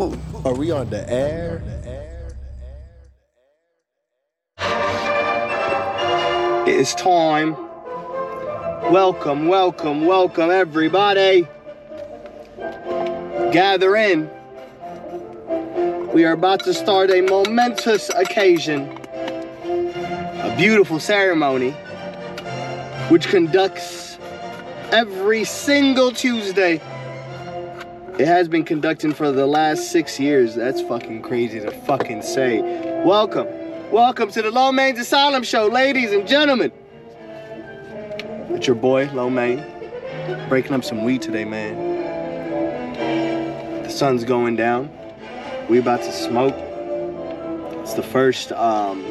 Are we on the air? It is time. Welcome, welcome, welcome, everybody. Gather in. We are about to start a momentous occasion, a beautiful ceremony, which conducts every single Tuesday. It has been conducting for the last six years. That's fucking crazy to fucking say. Welcome. Welcome to the Low Mein's Asylum Show, ladies and gentlemen. It's your boy, Low Main. Breaking up some weed today, man. The sun's going down. We about to smoke. It's the first um,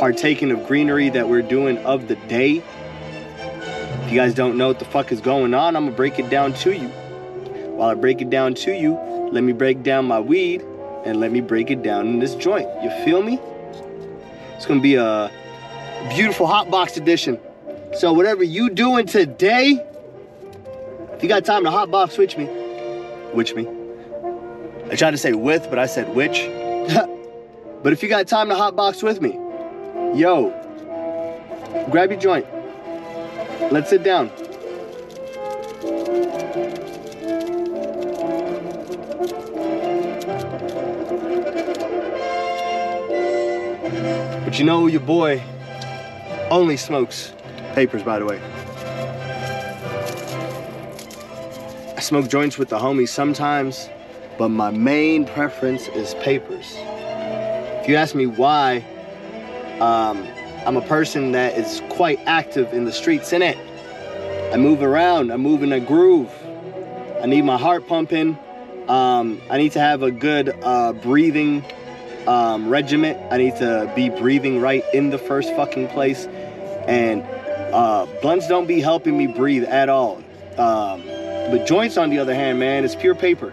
partaking of greenery that we're doing of the day. If you guys don't know what the fuck is going on, I'm gonna break it down to you. While I break it down to you, let me break down my weed and let me break it down in this joint. You feel me? It's gonna be a beautiful hot box edition. So whatever you doing today, if you got time to hot box, switch me. Which me. I tried to say with, but I said which. but if you got time to hot box with me, yo, grab your joint. Let's sit down. But you know, your boy only smokes papers, by the way. I smoke joints with the homies sometimes, but my main preference is papers. If you ask me why, um, I'm a person that is quite active in the streets, in it. I move around, I move in a groove. I need my heart pumping. Um, I need to have a good uh, breathing um, regiment. I need to be breathing right in the first fucking place. And uh, blunts don't be helping me breathe at all. Um, but joints, on the other hand, man, it's pure paper.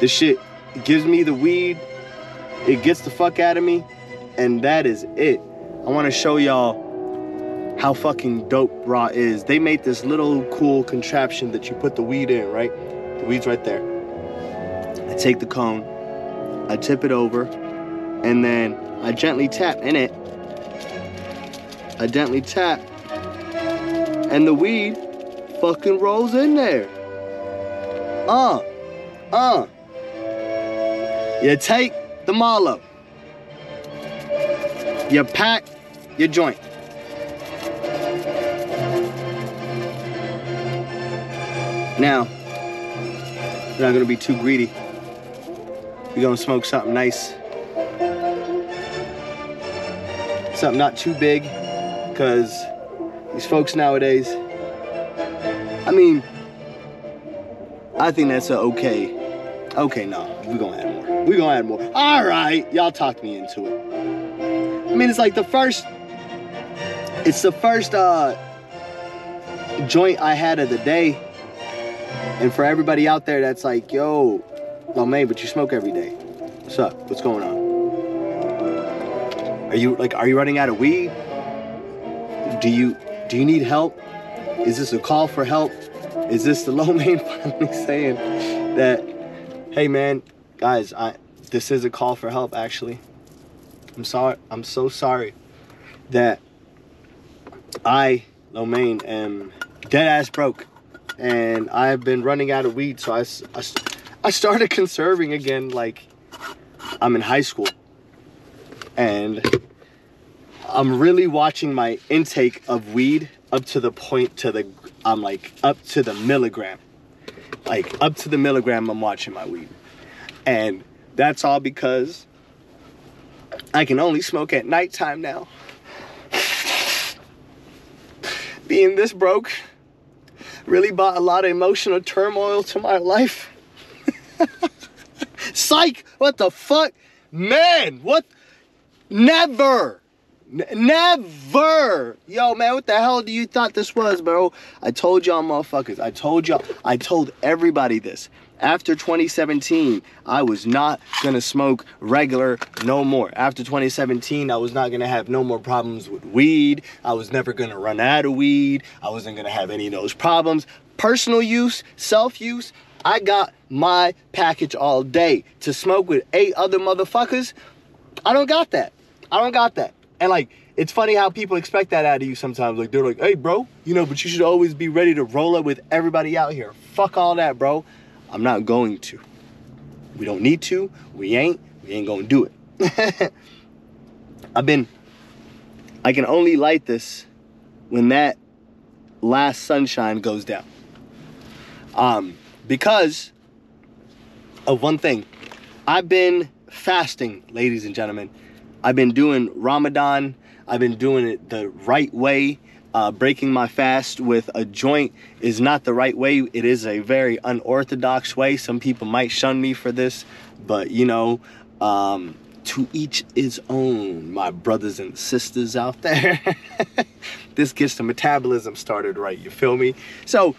This shit gives me the weed, it gets the fuck out of me, and that is it. I want to show y'all how fucking dope raw is. They made this little cool contraption that you put the weed in, right? The weed's right there. I take the cone, I tip it over, and then I gently tap in it. I gently tap, and the weed fucking rolls in there. Uh, uh. You take the mallow. You pack your joint. Now, we're not gonna be too greedy. We're gonna smoke something nice. Something not too big, because these folks nowadays, I mean, I think that's a okay. Okay, no, we're gonna add more. We're gonna add more. All right, y'all talked me into it. I mean, it's like the first, it's the first uh, joint I had of the day. And for everybody out there that's like, yo, man, but you smoke every day. What's up? What's going on? Are you like, are you running out of weed? Do you do you need help? Is this a call for help? Is this the Low Mein finally saying that, hey man, guys, I this is a call for help actually. I'm sorry. I'm so sorry that I, Low Mein, am dead ass broke, and I've been running out of weed. So I, I, I started conserving again. Like I'm in high school, and I'm really watching my intake of weed up to the point to the I'm like up to the milligram. Like up to the milligram I'm watching my weed. And that's all because I can only smoke at nighttime now. Being this broke really brought a lot of emotional turmoil to my life. Psych! What the fuck? Man, what? Never! N- never! Yo, man, what the hell do you thought this was, bro? I told y'all motherfuckers. I told y'all. I told everybody this. After 2017, I was not gonna smoke regular no more. After 2017, I was not gonna have no more problems with weed. I was never gonna run out of weed. I wasn't gonna have any of those problems. Personal use, self use, I got my package all day. To smoke with eight other motherfuckers, I don't got that. I don't got that. And like, it's funny how people expect that out of you sometimes. Like, they're like, hey, bro, you know, but you should always be ready to roll up with everybody out here. Fuck all that, bro. I'm not going to. We don't need to. We ain't. We ain't gonna do it. I've been, I can only light this when that last sunshine goes down. Um, because of one thing. I've been fasting, ladies and gentlemen. I've been doing Ramadan. I've been doing it the right way. Uh, breaking my fast with a joint is not the right way. It is a very unorthodox way. Some people might shun me for this, but you know, um, to each his own, my brothers and sisters out there. this gets the metabolism started right. You feel me? So,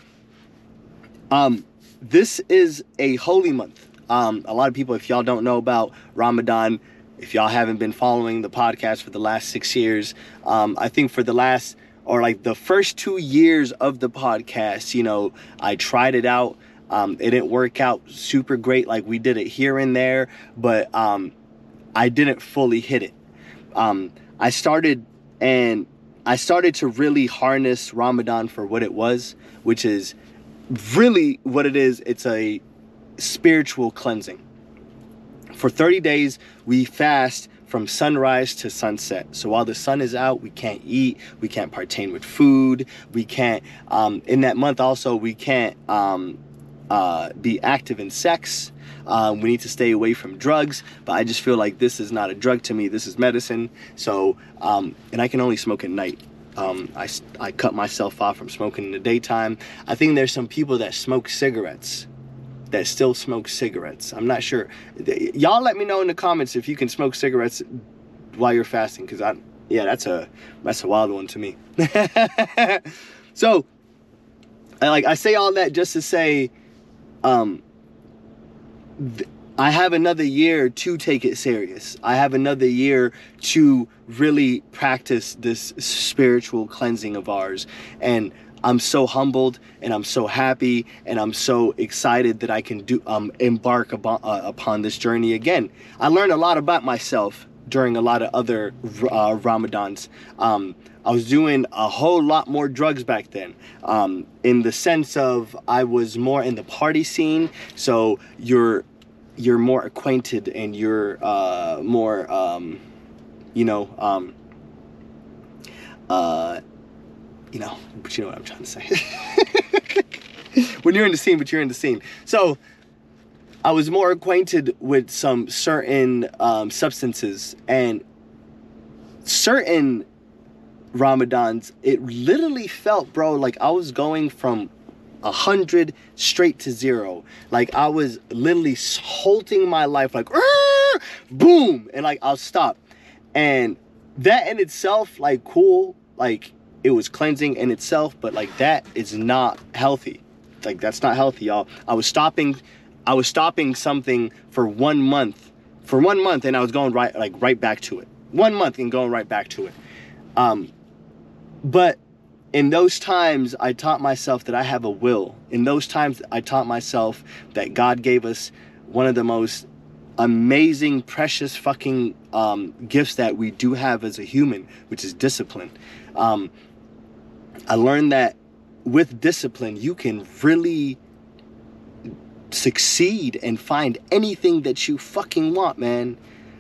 um, this is a holy month. Um, a lot of people, if y'all don't know about Ramadan, if y'all haven't been following the podcast for the last six years, um, I think for the last or like the first two years of the podcast, you know, I tried it out. Um, it didn't work out super great. Like we did it here and there, but um, I didn't fully hit it. Um, I started and I started to really harness Ramadan for what it was, which is really what it is. It's a spiritual cleansing. For 30 days, we fast from sunrise to sunset. So while the sun is out, we can't eat, we can't partake with food, we can't, um, in that month also, we can't um, uh, be active in sex. Um, we need to stay away from drugs, but I just feel like this is not a drug to me. This is medicine. So, um, and I can only smoke at night. Um, I, I cut myself off from smoking in the daytime. I think there's some people that smoke cigarettes that still smoke cigarettes. I'm not sure. Y'all let me know in the comments if you can smoke cigarettes while you're fasting, because I, yeah, that's a that's a wild one to me. so, like I say all that just to say, um, th- I have another year to take it serious. I have another year to really practice this spiritual cleansing of ours. And I'm so humbled and I'm so happy and I'm so excited that I can do um, embark upon, uh, upon this journey again. I learned a lot about myself during a lot of other uh, Ramadans. Um, I was doing a whole lot more drugs back then, um, in the sense of I was more in the party scene. So you're you're more acquainted and you're uh, more, um, you know, um, uh, you know, but you know what I'm trying to say. when you're in the scene, but you're in the scene. So I was more acquainted with some certain um, substances and certain Ramadans. It literally felt, bro, like I was going from a hundred straight to zero. Like I was literally halting my life, like boom, and like I'll stop. And that in itself, like cool, like it was cleansing in itself, but like that is not healthy. Like that's not healthy, y'all. I was stopping I was stopping something for one month. For one month and I was going right like right back to it. One month and going right back to it. Um but in those times I taught myself that I have a will. In those times I taught myself that God gave us one of the most amazing, precious fucking um, gifts that we do have as a human, which is discipline. Um, I learned that with discipline, you can really succeed and find anything that you fucking want, man.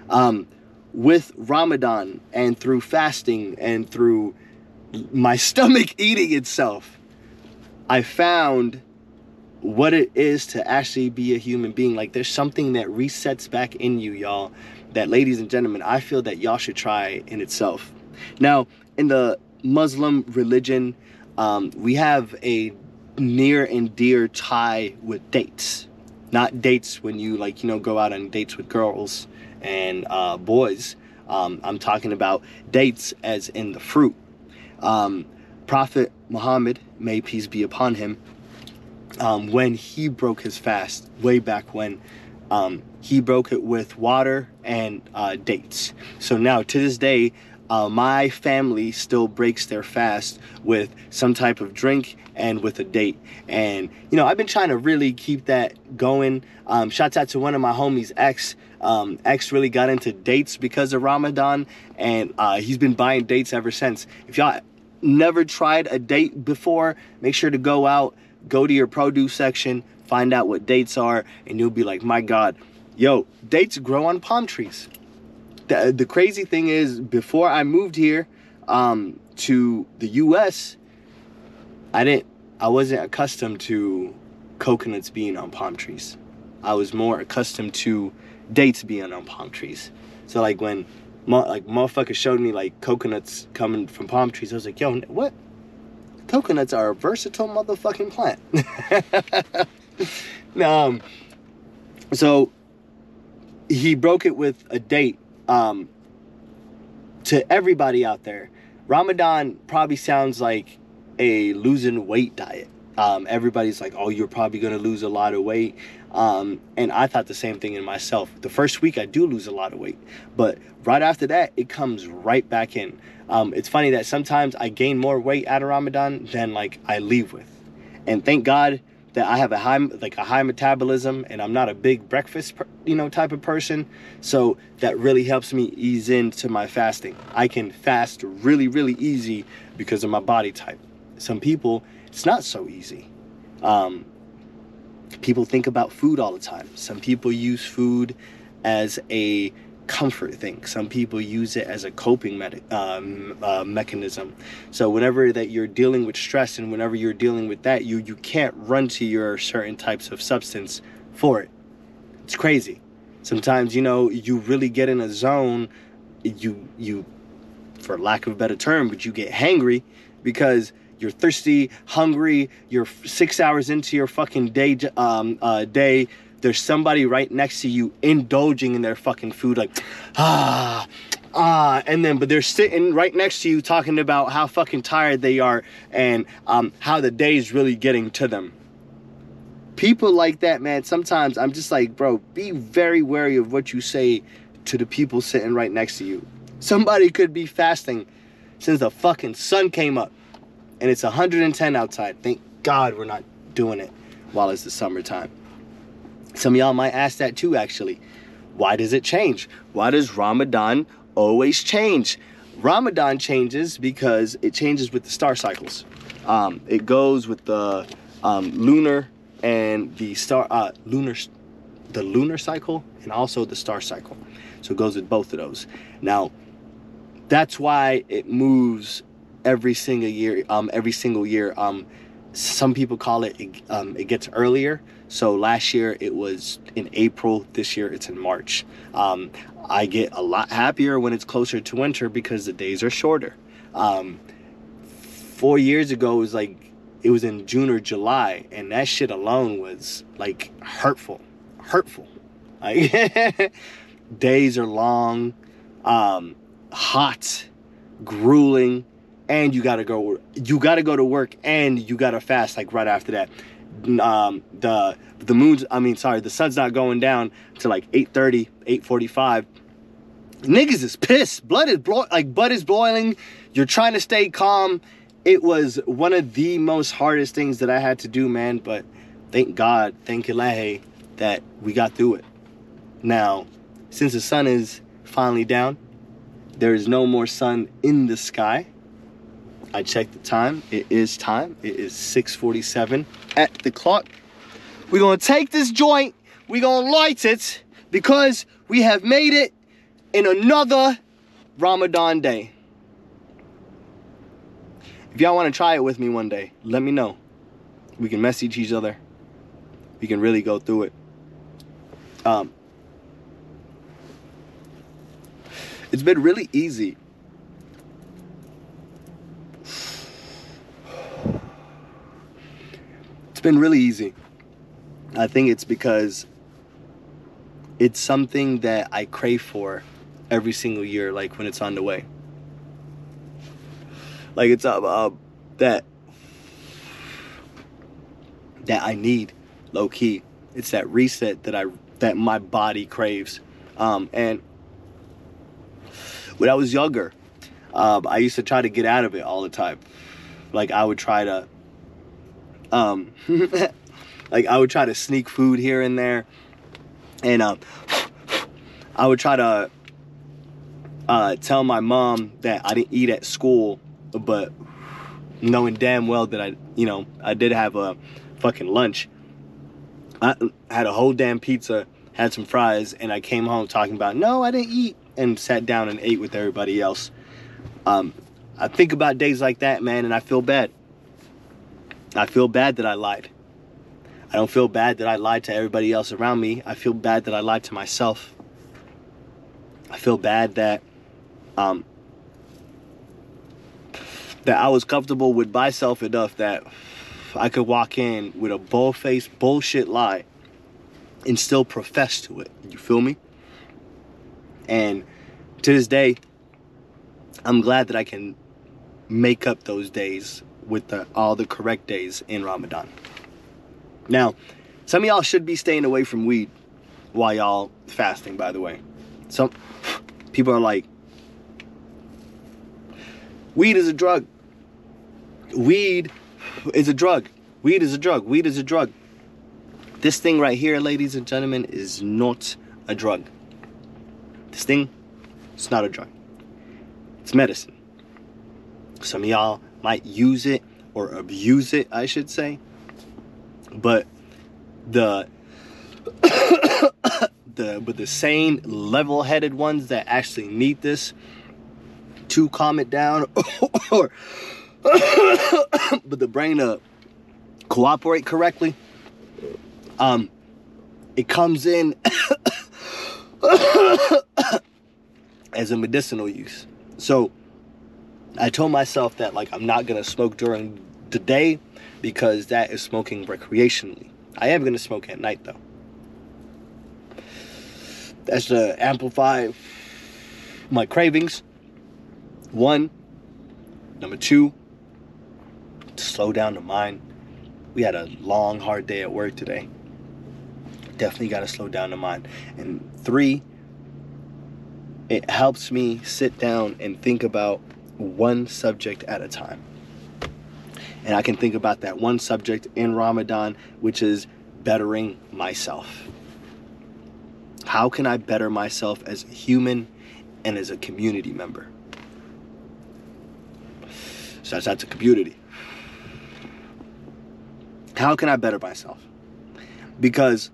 Um, with Ramadan and through fasting and through my stomach eating itself, I found what it is to actually be a human being. Like there's something that resets back in you, y'all. That, ladies and gentlemen, I feel that y'all should try in itself. Now, in the Muslim religion, um, we have a near and dear tie with dates. Not dates when you like, you know, go out on dates with girls and uh, boys. Um, I'm talking about dates as in the fruit. Um, Prophet Muhammad, may peace be upon him, um, when he broke his fast, way back when, um, he broke it with water and uh, dates. So now to this day, uh, my family still breaks their fast with some type of drink and with a date. And, you know, I've been trying to really keep that going. Um, shouts out to one of my homies, X. Um, X really got into dates because of Ramadan, and uh, he's been buying dates ever since. If y'all never tried a date before, make sure to go out, go to your produce section, find out what dates are, and you'll be like, my God, yo, dates grow on palm trees. The, the crazy thing is, before I moved here um, to the US, I didn't, I wasn't accustomed to coconuts being on palm trees. I was more accustomed to dates being on palm trees. So like when like motherfuckers showed me like coconuts coming from palm trees, I was like, yo, what? Coconuts are a versatile motherfucking plant. um, so he broke it with a date. Um, to everybody out there, Ramadan probably sounds like a losing weight diet. Um, everybody's like, oh, you're probably going to lose a lot of weight. Um, and I thought the same thing in myself. The first week, I do lose a lot of weight. But right after that, it comes right back in. Um, it's funny that sometimes I gain more weight out of Ramadan than like I leave with. And thank God that I have a high like a high metabolism and I'm not a big breakfast you know type of person so that really helps me ease into my fasting I can fast really really easy because of my body type some people it's not so easy. Um, people think about food all the time. Some people use food as a comfort thing. Some people use it as a coping med- um, uh, mechanism. So whenever that you're dealing with stress and whenever you're dealing with that you you can't run to your certain types of substance for it. It's crazy. Sometimes you know you really get in a zone you you for lack of a better term but you get hangry because you're thirsty, hungry, you're six hours into your fucking day, um, uh, day. There's somebody right next to you indulging in their fucking food, like, ah, ah, and then, but they're sitting right next to you talking about how fucking tired they are and um, how the day is really getting to them. People like that, man, sometimes I'm just like, bro, be very wary of what you say to the people sitting right next to you. Somebody could be fasting since the fucking sun came up and it's 110 outside. Thank God we're not doing it while it's the summertime. Some y'all might ask that too, actually. Why does it change? Why does Ramadan always change? Ramadan changes because it changes with the star cycles. Um, it goes with the um, lunar and the star uh, lunar the lunar cycle and also the star cycle. So it goes with both of those. Now, that's why it moves every single year. Um, every single year. Um, some people call it um, it gets earlier. So last year it was in April. This year it's in March. Um, I get a lot happier when it's closer to winter because the days are shorter. Um, four years ago it was like it was in June or July, and that shit alone was like hurtful, hurtful. Like days are long, um, hot, grueling and you gotta go you gotta go to work and you gotta fast like right after that. Um, the the moon's i mean sorry the sun's not going down to like 8.30 8.45 niggas is pissed. Blood is blo- like blood is boiling. You're trying to stay calm. It was one of the most hardest things that i had to do man but thank god thank ilahi that we got through it. Now since the sun is finally down there is no more sun in the sky I checked the time. It is time. It is 6:47 at the clock. We're gonna take this joint. We're gonna light it because we have made it in another Ramadan day. If y'all want to try it with me one day, let me know. We can message each other. We can really go through it. Um, it's been really easy been really easy. I think it's because it's something that I crave for every single year, like when it's on the way. Like it's uh, uh that that I need, low key. It's that reset that I that my body craves. Um, and when I was younger, Um, I used to try to get out of it all the time. Like I would try to, um, like I would try to sneak food here and there, and um, I would try to uh, tell my mom that I didn't eat at school, but knowing damn well that I, you know, I did have a fucking lunch. I had a whole damn pizza, had some fries, and I came home talking about, no, I didn't eat, and sat down and ate with everybody else. Um, I think about days like that, man, and I feel bad. I feel bad that I lied. I don't feel bad that I lied to everybody else around me. I feel bad that I lied to myself. I feel bad that um, that I was comfortable with myself enough that I could walk in with a bull-faced bullshit lie and still profess to it. You feel me? And to this day, I'm glad that I can make up those days with the, all the correct days in Ramadan. Now, some of y'all should be staying away from weed while y'all fasting, by the way. Some people are like, weed is a drug. Weed is a drug. Weed is a drug. Weed is a drug. This thing right here, ladies and gentlemen, is not a drug. This thing, it's not a drug. It's medicine. Some of y'all might use it or abuse it, I should say. But the the but the sane, level-headed ones that actually need this to calm it down or but the brain to cooperate correctly, um, it comes in as a medicinal use. So I told myself that like I'm not gonna smoke during the day because that is smoking recreationally. I am gonna smoke at night though. That's to amplify my cravings. One. Number two, to slow down the mind. We had a long, hard day at work today. Definitely got to slow down the mind. And three, it helps me sit down and think about one subject at a time. And I can think about that one subject in Ramadan, which is bettering myself. How can I better myself as a human and as a community member? So that's a community. How can I better myself? Because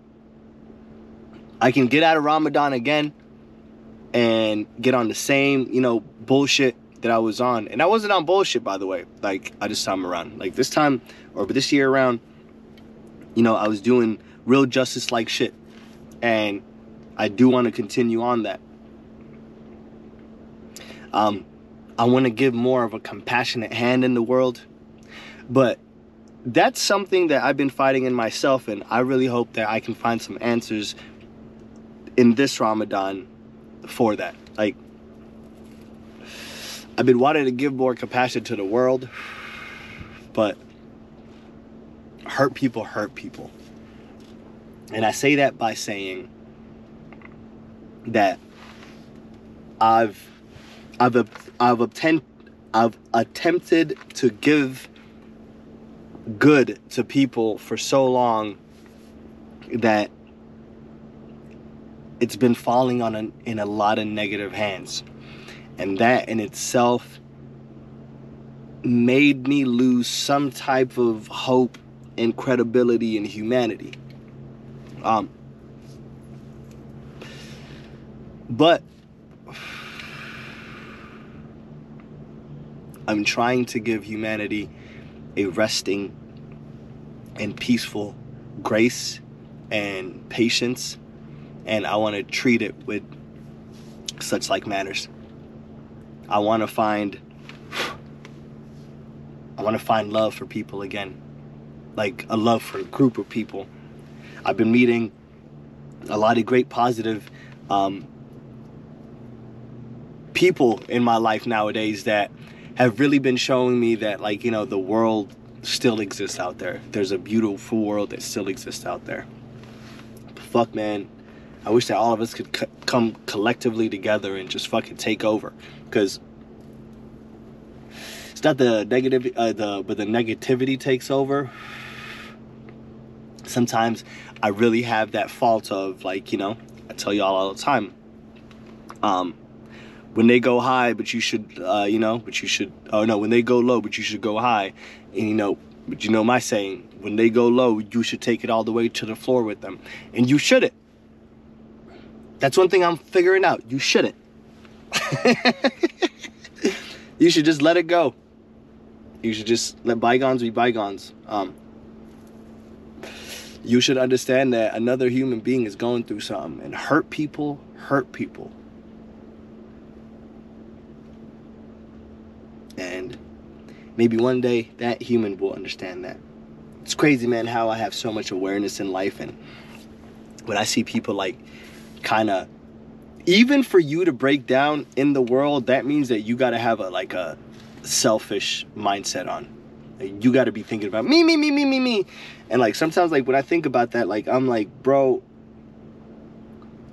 I can get out of Ramadan again and get on the same, you know, bullshit that I was on. And I wasn't on bullshit, by the way. Like, I just time around. Like, this time, or this year around, you know, I was doing real justice like shit. And I do want to continue on that. Um, I want to give more of a compassionate hand in the world. But that's something that I've been fighting in myself, and I really hope that I can find some answers in this Ramadan for that. Like, I've been wanting to give more compassion to the world, but hurt people hurt people. And I say that by saying that I've I've I've obtained I've attempted to give good to people for so long that it's been falling on a, in a lot of negative hands. And that in itself made me lose some type of hope and credibility in humanity. Um, but I'm trying to give humanity a resting and peaceful grace and patience, and I want to treat it with such like manners. I want to find I want to find love for people again. Like a love for a group of people. I've been meeting a lot of great positive um, people in my life nowadays that have really been showing me that like you know the world still exists out there there's a beautiful world that still exists out there fuck man I wish that all of us could co- come collectively together and just fucking take over. Because it's not the negative, uh, the but the negativity takes over. Sometimes I really have that fault of like you know I tell y'all all the time. Um, when they go high, but you should, uh, you know, but you should, oh no, when they go low, but you should go high. And you know, but you know my saying, when they go low, you should take it all the way to the floor with them. And you shouldn't. That's one thing I'm figuring out. You shouldn't. you should just let it go. You should just let bygones be bygones. Um, you should understand that another human being is going through something and hurt people hurt people and maybe one day that human will understand that it's crazy man how i have so much awareness in life and when i see people like kind of even for you to break down in the world that means that you got to have a like a selfish mindset on. You got to be thinking about me me me me me me. And like sometimes like when i think about that like i'm like bro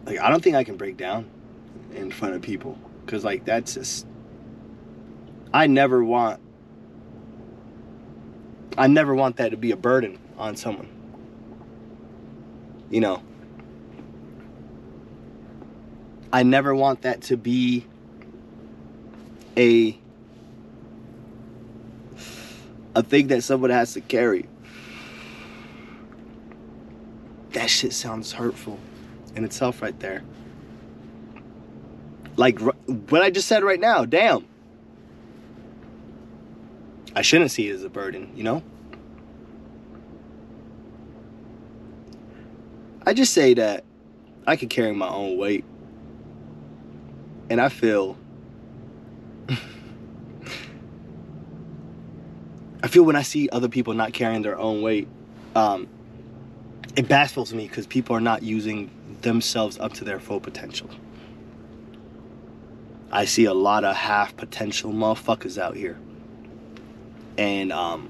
like i don't think i can break down in front of people. Because like that's just i never want i never want that to be a burden on someone. You know i never want that to be a a thing that someone has to carry. That shit sounds hurtful in itself, right there. Like what I just said right now, damn. I shouldn't see it as a burden, you know? I just say that I can carry my own weight. And I feel I feel when I see other people not carrying their own weight, um, it baffles me because people are not using themselves up to their full potential. I see a lot of half potential motherfuckers out here. And um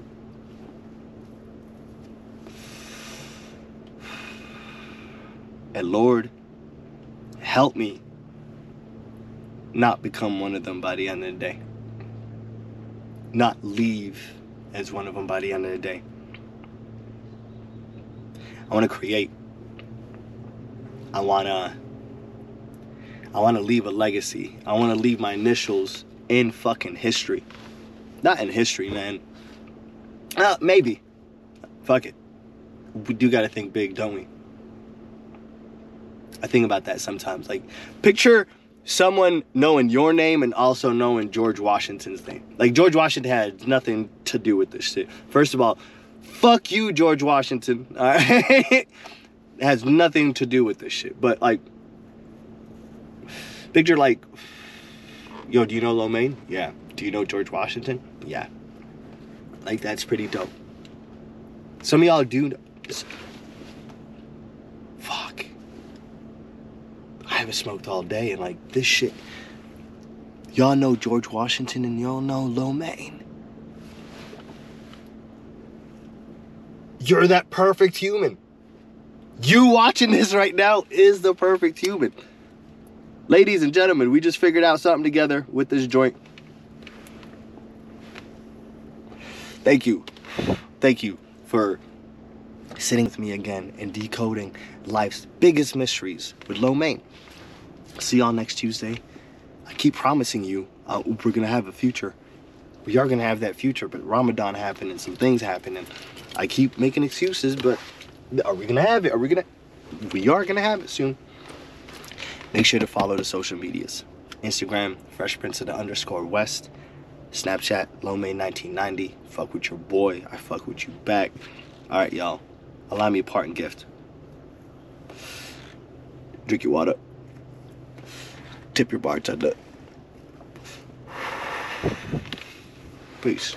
and Lord help me not become one of them by the end of the day. Not leave as one of them by the end of the day. I want to create. I want to I want to leave a legacy. I want to leave my initials in fucking history. Not in history, man. Uh, maybe. Fuck it. We do got to think big, don't we? I think about that sometimes. Like, picture someone knowing your name and also knowing George Washington's name. Like George Washington had nothing to do with this shit. First of all, fuck you, George Washington. All right, has nothing to do with this shit. But like, picture like, yo, do you know Low Mein? Yeah. Do you know George Washington? Yeah. Like that's pretty dope. Some of y'all do. Know. I haven't smoked all day and like this shit. Y'all know George Washington and y'all know Low Mein. You're that perfect human. You watching this right now is the perfect human. Ladies and gentlemen, we just figured out something together with this joint. Thank you. Thank you for sitting with me again and decoding life's biggest mysteries with Low Mein. See y'all next Tuesday. I keep promising you uh, we're gonna have a future. We are gonna have that future, but Ramadan happened and some things happened, and I keep making excuses. But are we gonna have it? Are we gonna? We are gonna have it soon. Make sure to follow the social medias: Instagram, Fresh Prince of the underscore West, Snapchat, Lo Mein 1990. Fuck with your boy. I fuck with you back. All right, y'all. Allow me a parting gift. Drink your water. Tip your bartender. Peace.